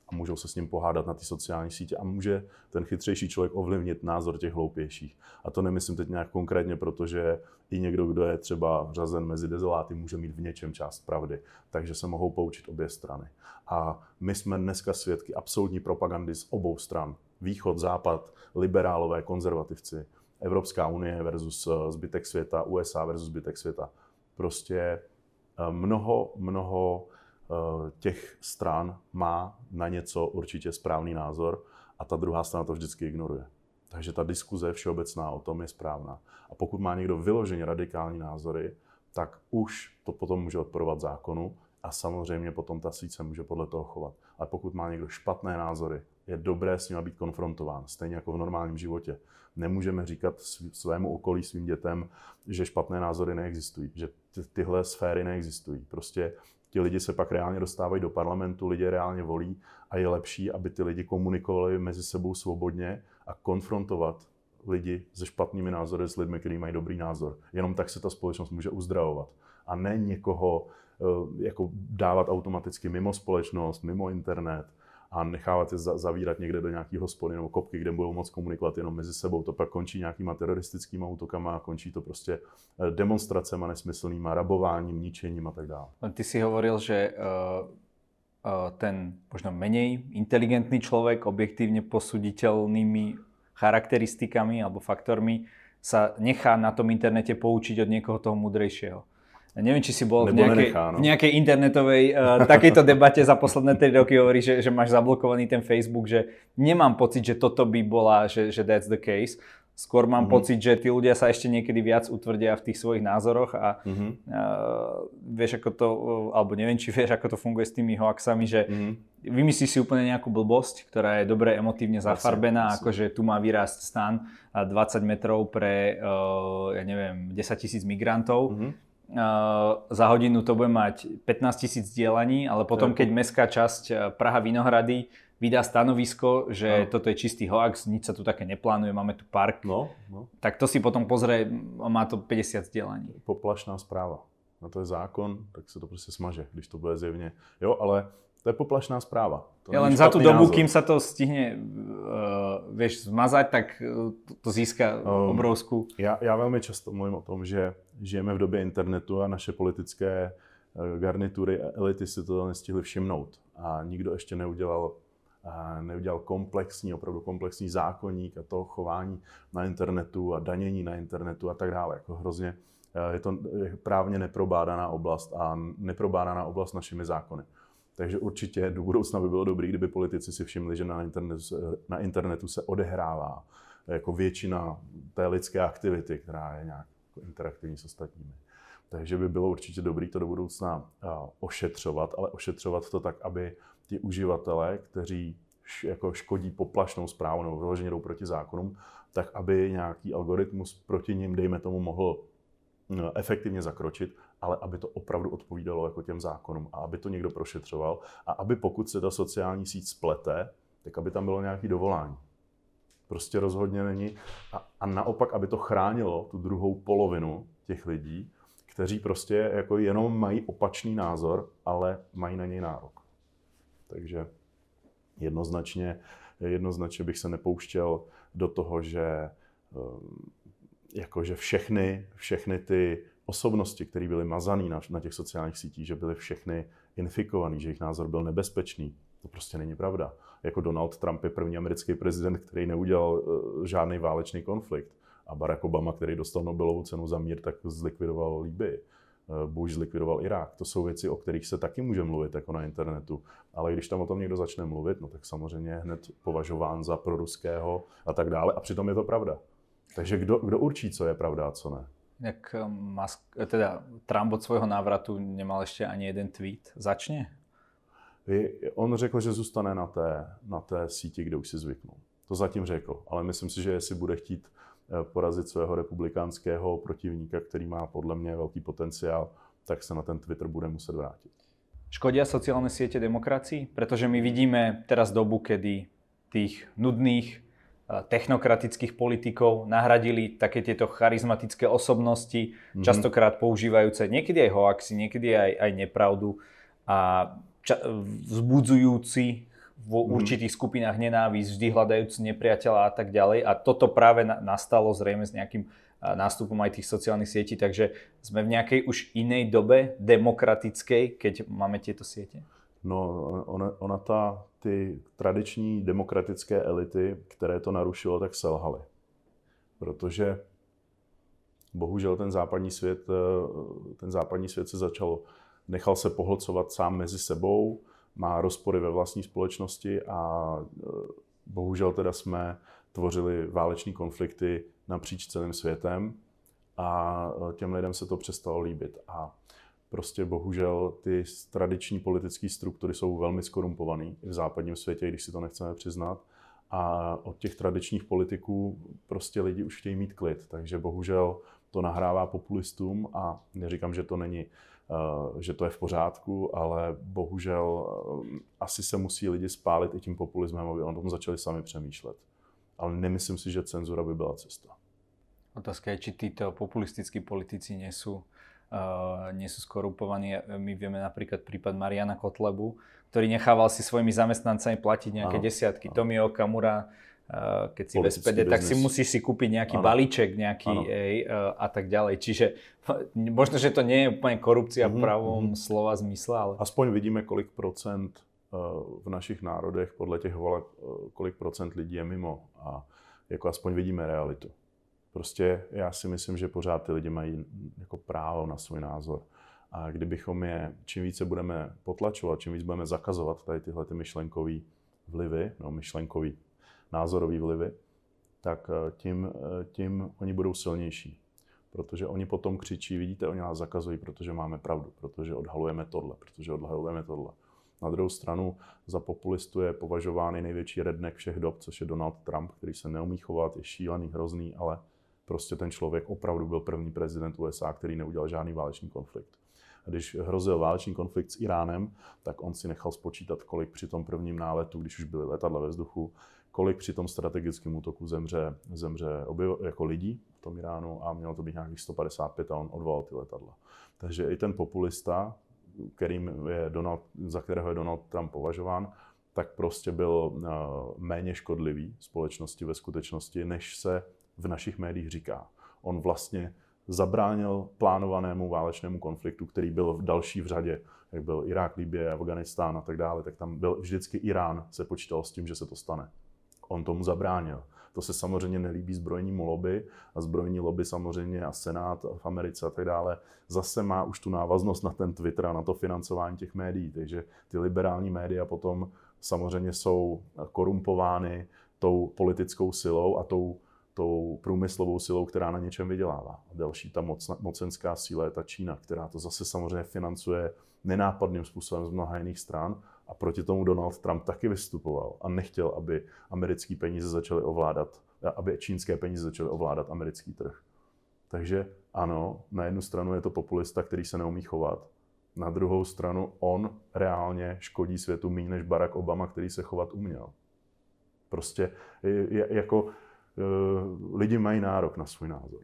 a můžou se s ním pohádat na ty sociální sítě a může ten chytřejší člověk ovlivnit názor těch hloupějších. A to nemyslím teď nějak konkrétně, protože i někdo, kdo je třeba řazen mezi dezoláty, může mít v něčem část pravdy. Takže se mohou poučit obě strany. A my jsme dneska svědky absolutní propagandy z obou stran. Východ, západ, liberálové, konzervativci, Evropská unie versus eh, zbytek světa, USA versus zbytek světa. Prostě eh, mnoho, mnoho Eh, těch stran má na něco určitě správný názor a ta druhá strana to vždycky ignoruje. Takže ta diskuze všeobecná o tom je správná. A pokud má někdo vyloženě radikální názory, tak už to potom může odporovat zákonu a samozřejmě potom ta síť se může podle toho chovat. Ale pokud má někdo špatné názory, je dobré s ním být konfrontován, stejně jako v normálním životě. Nemůžeme říkat svému okolí, svým dětem, že špatné názory neexistují, že tyhle sféry neexistují. Prostě ti lidi se pak reálně dostávají do parlamentu, lidi reálně volí a je lepší, aby ty lidi komunikovali mezi sebou svobodně a konfrontovat lidi se špatnými názory s lidmi, kteří mají dobrý názor. Jenom tak se ta společnost může uzdravovat. A ne někoho eh, jako dávat automaticky mimo společnost, mimo internet, a nechávat je zavírat někde do nějakého hospody nebo kopky, kde budou moc komunikovat jenom mezi sebou. To pak končí nějakýma teroristickými útokama a končí to prostě eh, demonstracemi nesmyslnýma, rabováním, ničením a tak dále. Ty si hovoril, že uh, uh, ten možno menej inteligentný člověk objektívne posuditeľnými charakteristikami alebo faktormi sa nechá na tom internete poučiť od niekoho toho mudrejšieho. Neviem, či si bol v nejakej, nenechá, no. v nejakej internetovej uh, takejto debate za posledné 3 roky hovorí, že, že máš zablokovaný ten Facebook, že nemám pocit, že toto by bola, že, že that's the case. Skôr mám mm-hmm. pocit, že tí ľudia sa ešte niekedy viac utvrdia v tých svojich názoroch a mm-hmm. uh, vieš ako to, uh, alebo neviem, či vieš, ako to funguje s tými hoaxami, že mm-hmm. vymyslíš si úplne nejakú blbosť, ktorá je dobre emotívne zafarbená, asi, akože tu má vyrásť stan 20 metrov pre, uh, ja neviem, 10 tisíc migrantov. Mm-hmm za hodinu to bude mať 15 tisíc dielaní, ale potom, keď mestská časť e, Praha Vinohrady vydá stanovisko, že no. toto je čistý hoax, nič sa tu také neplánuje, máme tu park, no, no. tak to si potom pozrie, má to 50 sdělení. Poplašná správa. Na to je zákon, tak se to prostě smaže, když to bude zjevně. Jo, ale to je poplašná správa. To je len za tú dobu, názor. kým sa to stihne uh, vieš, zmazať, tak to, to získa um, obrovskú... Já, já velmi často mluvím o tom, že žijeme v době internetu a naše politické uh, garnitury a elity si to nestihly všimnout. A nikdo ještě neudělal uh, neudělal komplexní, opravdu komplexní zákonník a to chování na internetu a danění na internetu a tak dále. Jako hrozně je to právně neprobádaná oblast a neprobádaná oblast našimi zákony. Takže určitě do budoucna by bylo dobré, kdyby politici si všimli, že na internetu, na internetu se odehrává jako většina té lidské aktivity, která je nějak interaktivní s ostatními. Takže by bylo určitě dobré to do budoucna ošetřovat, ale ošetřovat to tak, aby ti uživatelé, kteří jako škodí poplašnou zprávu nebo vyloženě jdou proti zákonům, tak aby nějaký algoritmus proti ním, dejme tomu, mohl efektivně zakročit ale aby to opravdu odpovídalo jako těm zákonům a aby to někdo prošetřoval a aby pokud se ta sociální síť splete, tak aby tam bylo nějaké dovolání. Prostě rozhodně není. A, a naopak, aby to chránilo tu druhou polovinu těch lidí, kteří prostě jako jenom mají opačný názor, ale mají na něj nárok. Takže jednoznačně, jednoznačně bych se nepouštěl do toho, že jakože všechny, všechny ty osobnosti, které byly mazané na, na těch sociálních sítích, že byly všechny infikovaný, že jejich názor byl nebezpečný. To prostě není pravda. Jako Donald Trump je první americký prezident, který neudělal uh, žádný válečný konflikt. A Barack Obama, který dostal Nobelovu cenu za mír, tak zlikvidoval Líby. Eh, Bush zlikvidoval Irák. To jsou věci, o kterých se taky může mluvit jako na internetu. Ale když tam o tom někdo začne mluvit, no tak samozřejmě je hned považován za proruského a tak dále. A přitom je to pravda. Takže kdo, kdo určí, co je pravda a co ne? Jak eh, Musk, eh, teda Trump od svého návratu nemal ještě ani jeden tweet. Začne? On řekl, že zůstane na té, na té síti, kde už si zvyknul. To zatím řekl, ale myslím si, že jestli bude chtít Eh, porazit svého republikánského protivníka, který má podle mě velký potenciál, tak se na ten Twitter bude muset vrátit. Škodia sociálne siete demokracii? Pretože my vidíme teraz dobu, kedy tých nudných technokratických politikov nahradili také tieto charizmatické osobnosti, mm-hmm. častokrát používajúce niekedy aj hoaxy, niekedy aj, aj nepravdu a ča- vzbudzujúci v mhm. určitých skupinách nenávisť, vždy hľadajúc nepriateľa a tak ďalej. A toto práve nastalo zrejme s nejakým nástupom aj tých sociálnych sietí, takže sme v nejakej už inej dobe demokratickej, keď máme tieto siete? No, ona, ona ta, ty tradiční demokratické elity, které to narušilo, tak selhaly. Protože bohužel ten západní svět, eh, ten západní svět se začal, nechal se pohlcovat sám mezi sebou, má rozpory ve vlastní společnosti a e, bohužel teda jsme tvořili váleční konflikty napříč celým světem a e, těm lidem se to přestalo líbit. A prostě bohužel ty tradiční politické struktury jsou velmi skorumpované v západním světě, když si to nechceme přiznat. A od těch tradičních politiků prostě lidi už chtějí mít klid. Takže bohužel to nahrává populistům a neříkám, že to není Eh, že to je v pořádku, ale bohužel eh, asi se musí lidi spálit i tím populismem, aby o tom začali sami přemýšlet. Ale nemyslím si, že cenzura by byla cesta. Otázka je, či títo populistickí politici sú, uh, nie sú skorumpovaní. My vieme napríklad prípad Mariana Kotlebu, ktorý nechával si svojimi zamestnancami platiť nejaké ano, desiatky. Ano. Tomio Okamura, Eh, keď si v SPD, tak si musíš si kúpiť nejaký ano. balíček nejaký ej, eh, a tak ďalej. Čiže možno, že to nie je úplne korupcia mm-hmm. v mhm, pravom mm-hmm. slova zmysle, ale... Aspoň vidíme, kolik procent eh, v našich národech podle těch voleb, kolik procent lidí je mimo a jako aspoň vidíme realitu. Prostě já si myslím, že pořád ty lidi mají jako právo na svůj názor. A kdybychom je, čím více budeme potlačovat, čím víc budeme zakazovat tady tyhle ty myšlenkové vlivy, no myšlenkový, názorové vlivy, tak eh, tím, eh, tím oni budou silnější. Protože oni potom křičí, vidíte, oni nás zakazují, protože máme pravdu, protože odhalujeme tohle, protože odhalujeme tohle. Na druhou stranu za populistu je považovány největší redneck všech dob, což je Donald Trump, který se neumí chovat, je šílený, hrozný, ale prostě ten člověk opravdu byl první prezident USA, který neudělal žádný válečný konflikt. A když hrozil válečný konflikt s Iránem, tak on si nechal spočítat, kolik při tom prvním náletu, když už byly letadla ve vzduchu, kolik při tom strategickém útoku zemře, zemře obyv, jako lidí v tom Iránu a mělo to být nějakých 155 a on odvolal ty letadla. Takže i ten populista, kterým je Donald, za kterého je Donald Trump považován, tak prostě byl uh, méně škodlivý společnosti ve skutečnosti, než se v našich médiích říká. On vlastně zabránil plánovanému válečnému konfliktu, který byl v další v řadě, jak byl Irák, Libie, Afganistán a tak dále, tak tam byl vždycky Irán, se počítal s tím, že se to stane on tomu zabránil. To se samozřejmě nelíbí zbrojnímu lobby a zbrojní lobby samozřejmě a Senát v Americe a tak dále zase má už tu návaznost na ten Twitter a na to financování těch médií. Takže ty liberální média potom samozřejmě jsou korumpovány tou politickou silou a tou, tou průmyslovou silou, která na něčem vydělává. A další ta moc, mocenská síla je ta Čína, která to zase samozřejmě financuje nenápadným způsobem z mnoha jiných stran a proti tomu Donald Trump taky vystupoval a nechtěl, aby americké peníze začaly ovládat, aby čínské peníze začaly ovládat americký trh. Takže ano, na jednu stranu je to populista, který se neumí chovat, na druhou stranu on reálně škodí světu méně než Barack Obama, který se chovat uměl. Prostě je, jako lidi mají nárok na svůj názor.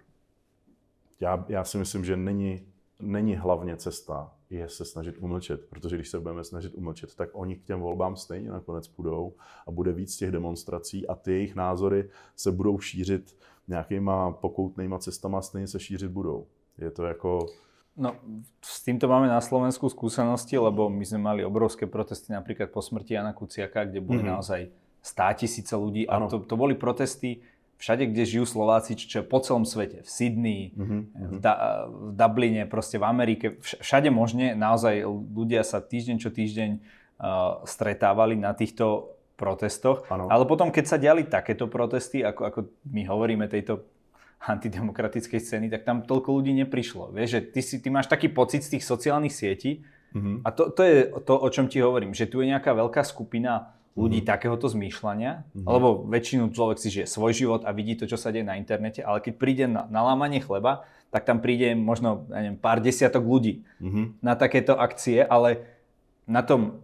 Já, já si myslím, že není, není hlavně cesta je se snažit umlčet, protože když se budeme snažit umlčet, tak oni k těm volbám stejně nakonec půjdou a bude víc těch demonstrací a ty jejich názory se budou šířit nějakýma pokoutnýma cestama, stejně se šířit budou. Je to jako... No, s týmto máme na Slovensku skúsenosti, lebo my sme mali obrovské protesty napríklad po smrti Jana Kuciaka, kde boli mm-hmm. naozaj stá tisíce ľudí a to, to boli protesty všade, kde žijú Slováci, čo po celom svete, v Sydney, mm-hmm. v, da, v Dubline, proste v Amerike, všade možne, naozaj ľudia sa týždeň čo týždeň uh, stretávali na týchto protestoch. Ano. Ale potom, keď sa diali takéto protesty, ako, ako my hovoríme tejto antidemokratickej scény, tak tam toľko ľudí neprišlo. Vieš, že ty, si, ty máš taký pocit z tých sociálnych sietí mm-hmm. a to, to je to, o čom ti hovorím, že tu je nejaká veľká skupina ľudí mm-hmm. takéhoto zmýšľania, mm-hmm. lebo väčšinu človek si žije svoj život a vidí to, čo sa deje na internete, ale keď príde na, na lámanie chleba, tak tam príde možno ja neviem, pár desiatok ľudí mm-hmm. na takéto akcie, ale na tom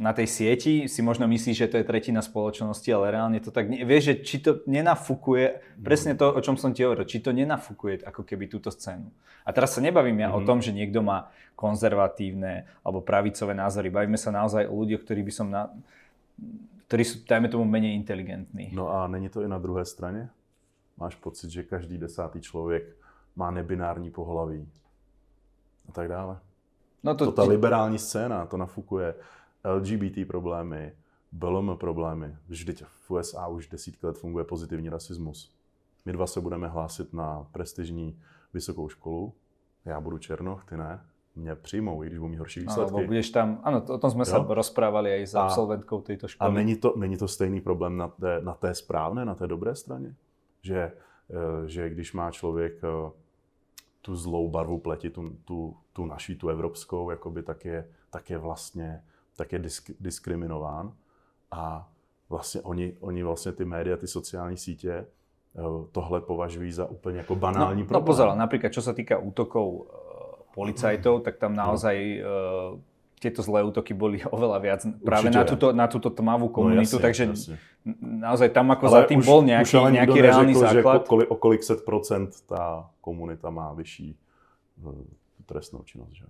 na tej sieti si možno myslíš, že to je tretina spoločnosti, ale reálne to tak nie. Vieš, že či to nenafukuje, presne to, o čom som ti hovoril, či to nenafukuje ako keby túto scénu. A teraz sa nebavím ja mm-hmm. o mhm. tom, že niekto má konzervatívne alebo pravicové názory. Bavíme sa naozaj o ľuďoch, ktorí by som na, ktorí sú, dajme tomu, menej inteligentní. No a není to i na druhé straně? Máš pocit, že každý desátý člověk má nebinární pohlaví a tak dále. No to, to ta liberální scéna, to nafukuje LGBT problémy, BLM problémy. Vždyť v USA už desítky let funguje pozitivní rasismus. My dva se budeme hlásit na prestižní vysokou školu. Já budu Černoch, ty ne. Mě přijmou, i když budu mít horší výsledky. Ano, budeš tam, ano, o tom jsme jo? se rozprávali i s absolventkou této školy. A není to, není to stejný problém na té, na té správné, na té dobré straně? Že, eh, že když má člověk eh, tu zlou barvu pleti, tu, tu, tu naší, tu evropskou, jakoby, tak, je, tak je vlastně tak je disk, diskriminován a vlastně oni, oni vlastně ty média, ty sociální sítě eh, tohle považují za úplně jako banální no, problém. No pozor, napríklad čo sa týka útokov policajtov, tak tam naozaj uh, tieto zlé útoky boli oveľa viac práve na túto, na túto tmavú no, komunitu, no, jasne, takže jasne. naozaj tam ako ale za tým už, bol nejaký, už nejaký reálny neřekl, základ. Že o kolik set procent tá komunita má vyšší trestnou činnosť. Že?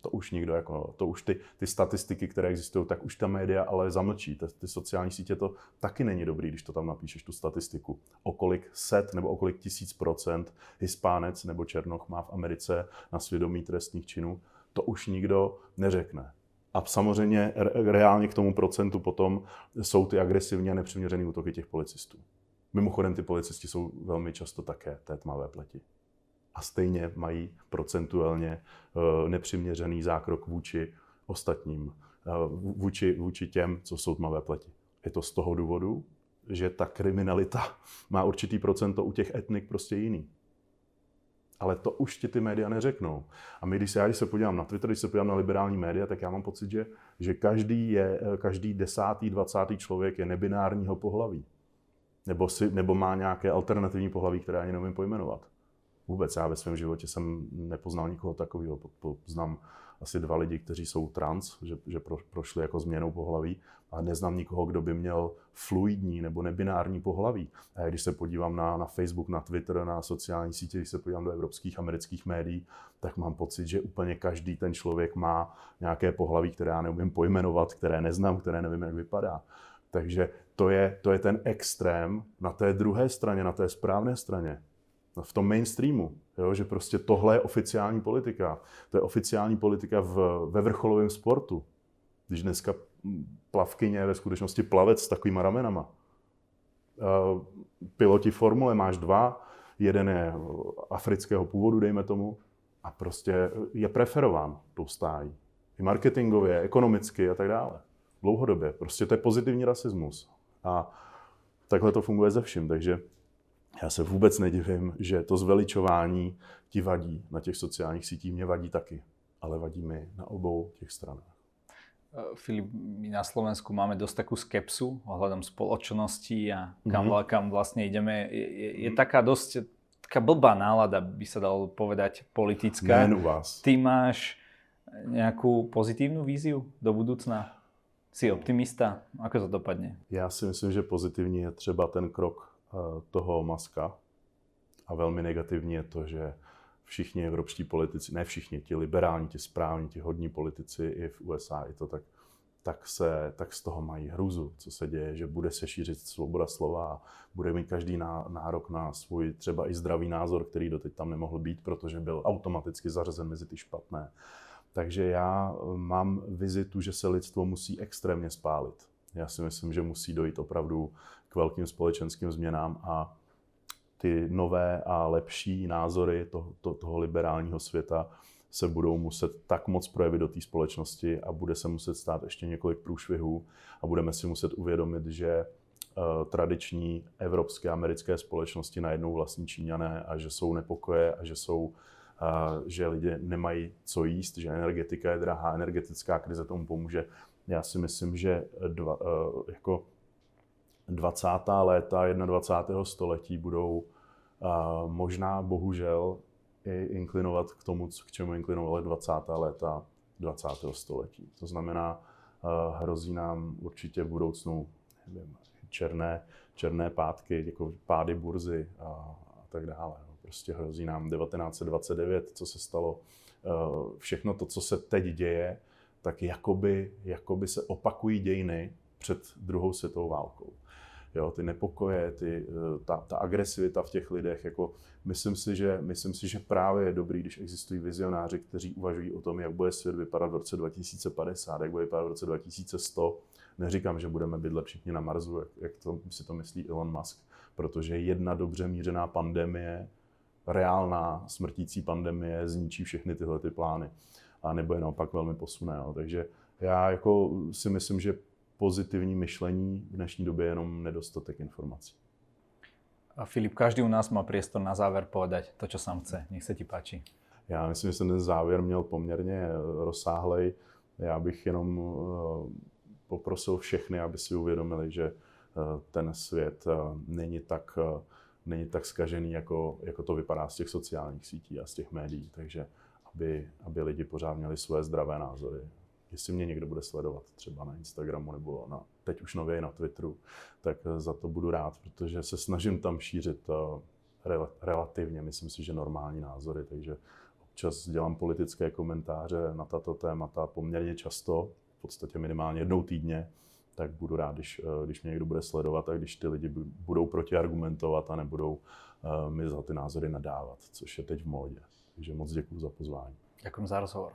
To už nikdo, jako, to už ty, ty statistiky, které existují, tak už ta média ale zamlčí. Ty, ty sociální sítě to taky není dobrý, když to tam napíšeš, tu statistiku. O kolik set nebo o kolik tisíc procent hispánec nebo černoch má v Americe na svědomí trestních činů, to už nikdo neřekne. A samozřejmě reálně k tomu procentu potom jsou ty agresivní a nepřiměřené útoky těch policistů. Mimochodem ty policisti jsou velmi často také té tmavé pleti a stejně mají procentuálně eh, nepřiměřený zákrok vůči ostatním, eh, vůči, vůči těm, co jsou tmavé pleti. Je to z toho důvodu, že ta kriminalita má určitý procento u těch etnik prostě jiný. Ale to už ti ty média neřeknou. A my, když se, já když se podívám na Twitter, když se podívám na liberální média, tak já mám pocit, že, že každý, je, eh, každý desátý, dvacátý člověk je nebinárního pohlaví. Nebo, si, nebo má nějaké alternativní pohlaví, které ani nevím pojmenovat. Vůbec já ve svém životě jsem nepoznal nikoho takového. Znám asi dva lidi, kteří jsou trans, že, že pro, prošli jako změnou pohlaví, a neznám nikoho, kdo by měl fluidní nebo nebinární pohlaví. A když se podívám na, na Facebook, na Twitter, na sociální sítě, když se podívám do evropských, amerických médií, tak mám pocit, že úplně každý ten člověk má nějaké pohlaví, které já neumím pojmenovat, které neznám, které nevím, jak vypadá. Takže to je, to je ten extrém na té druhé straně, na té správné straně v tom mainstreamu, jo, že prostě tohle je oficiální politika. To je oficiální politika v, ve vrcholovém sportu. Když dneska plavkyně je ve skutečnosti plavec s takovýma ramenama. Eh, piloti formule máš dva, jeden je afrického původu, dejme tomu, a prostě je preferován tou stájí. I marketingově, ekonomicky a tak dále. Dlouhodobě. Prostě to je pozitivní rasismus. A takhle to funguje ze vším. Takže já se vůbec nedivím, že to zveličování ti vadí na těch sociálních sítích. Mě vadí taky, ale vadí mi na obou těch stranách. Eh, Filip, my na Slovensku máme dosť takú skepsu ohľadom spoločnosti a kam, mm-hmm. kam vlastne ideme. Je, je, je taká dosť taká blbá nálada, by sa dalo povedať, politická. Nejen u vás. Ty máš nejakú pozitívnu víziu do budúcna? Si optimista? Ako to dopadne? Já si myslím, že pozitivní je třeba ten krok toho Maska. A velmi negativní je to, že všichni evropští politici, ne všichni, ti liberální, ti správní, ti hodní politici i v USA, i to tak, tak, se, tak z toho mají hruzu, co se děje, že bude se šířit svoboda slova a bude mít každý nárok na svůj třeba i zdravý názor, který doteď tam nemohl být, protože byl automaticky zařazen mezi ty špatné. Takže já eh, mám vizitu, že se lidstvo musí extrémně spálit. Já si myslím, že musí dojít opravdu k velkým společenským změnám a ty nové a lepší názory to, to, toho liberálního světa se budou muset tak moc projevit do té společnosti a bude se muset stát ještě několik průšvihů a budeme si muset uvědomit, že uh, tradiční evropské, americké společnosti najednou vlastní Číňané a že jsou nepokoje a že jsou uh, že lidi nemají co jíst, že energetika je drahá, energetická krize tomu pomůže. Já si myslím, že dva, uh, jako 20. léta 21. století budou uh, možná bohužel i inklinovat k tomu, k čemu inklinovaly 20. léta 20. století. To znamená, hrozí nám určitě v budoucnu nevím, černé, černé pátky, jako pády burzy a, a tak dále. Prostě hrozí nám 1929, co se stalo, všechno to, co se teď děje, tak jakoby, jakoby se opakují dějiny před druhou světovou válkou jo, ty nepokoje, ty, eh, ta, ta agresivita v těch lidech. Jako, myslím, si, že, myslím si, že právě je dobrý, když existují vizionáři, kteří uvažují o tom, jak bude svět vypadat v roce 2050, jak bude vypadat v roce 2100. Neříkám, že budeme bydlet všichni na Marsu, jak, jak to, si to myslí Elon Musk, protože jedna dobře mířená pandemie, reálná smrtící pandemie zničí všechny tyhle ty plány a nebo je naopak velmi posune. Jo. Takže já jako si myslím, že pozitivní myšlení v dnešní době je jenom nedostatek informací. A Filip, každý u nás má priestor na záver povedať to, čo sám chce. Nech se ti páči. Já myslím, že jsem ten závěr měl poměrně rozsáhlej. Já bych jenom eh, poprosil všechny, aby si uvědomili, že eh, ten svět eh, není tak, není tak skažený, jako, jako to vypadá z těch sociálních sítí a z těch médií. Takže aby, aby lidi pořád měli své zdravé názory jestli mě někdo bude sledovat třeba na Instagramu nebo na, teď už nově na Twitteru, tak eh, za to budu rád, protože se snažím tam šířit uh, relativně, myslím si, že normální názory, takže občas dělám politické komentáře na tato témata poměrně často, v podstatě minimálně jednou týdně, tak budu rád, když, eh, když mě někdo bude sledovat a když ty lidi budou protiargumentovat a nebudou mi za ty názory nadávat, což je teď v módě. Takže moc děkuji za pozvání. Děkuji za rozhovor.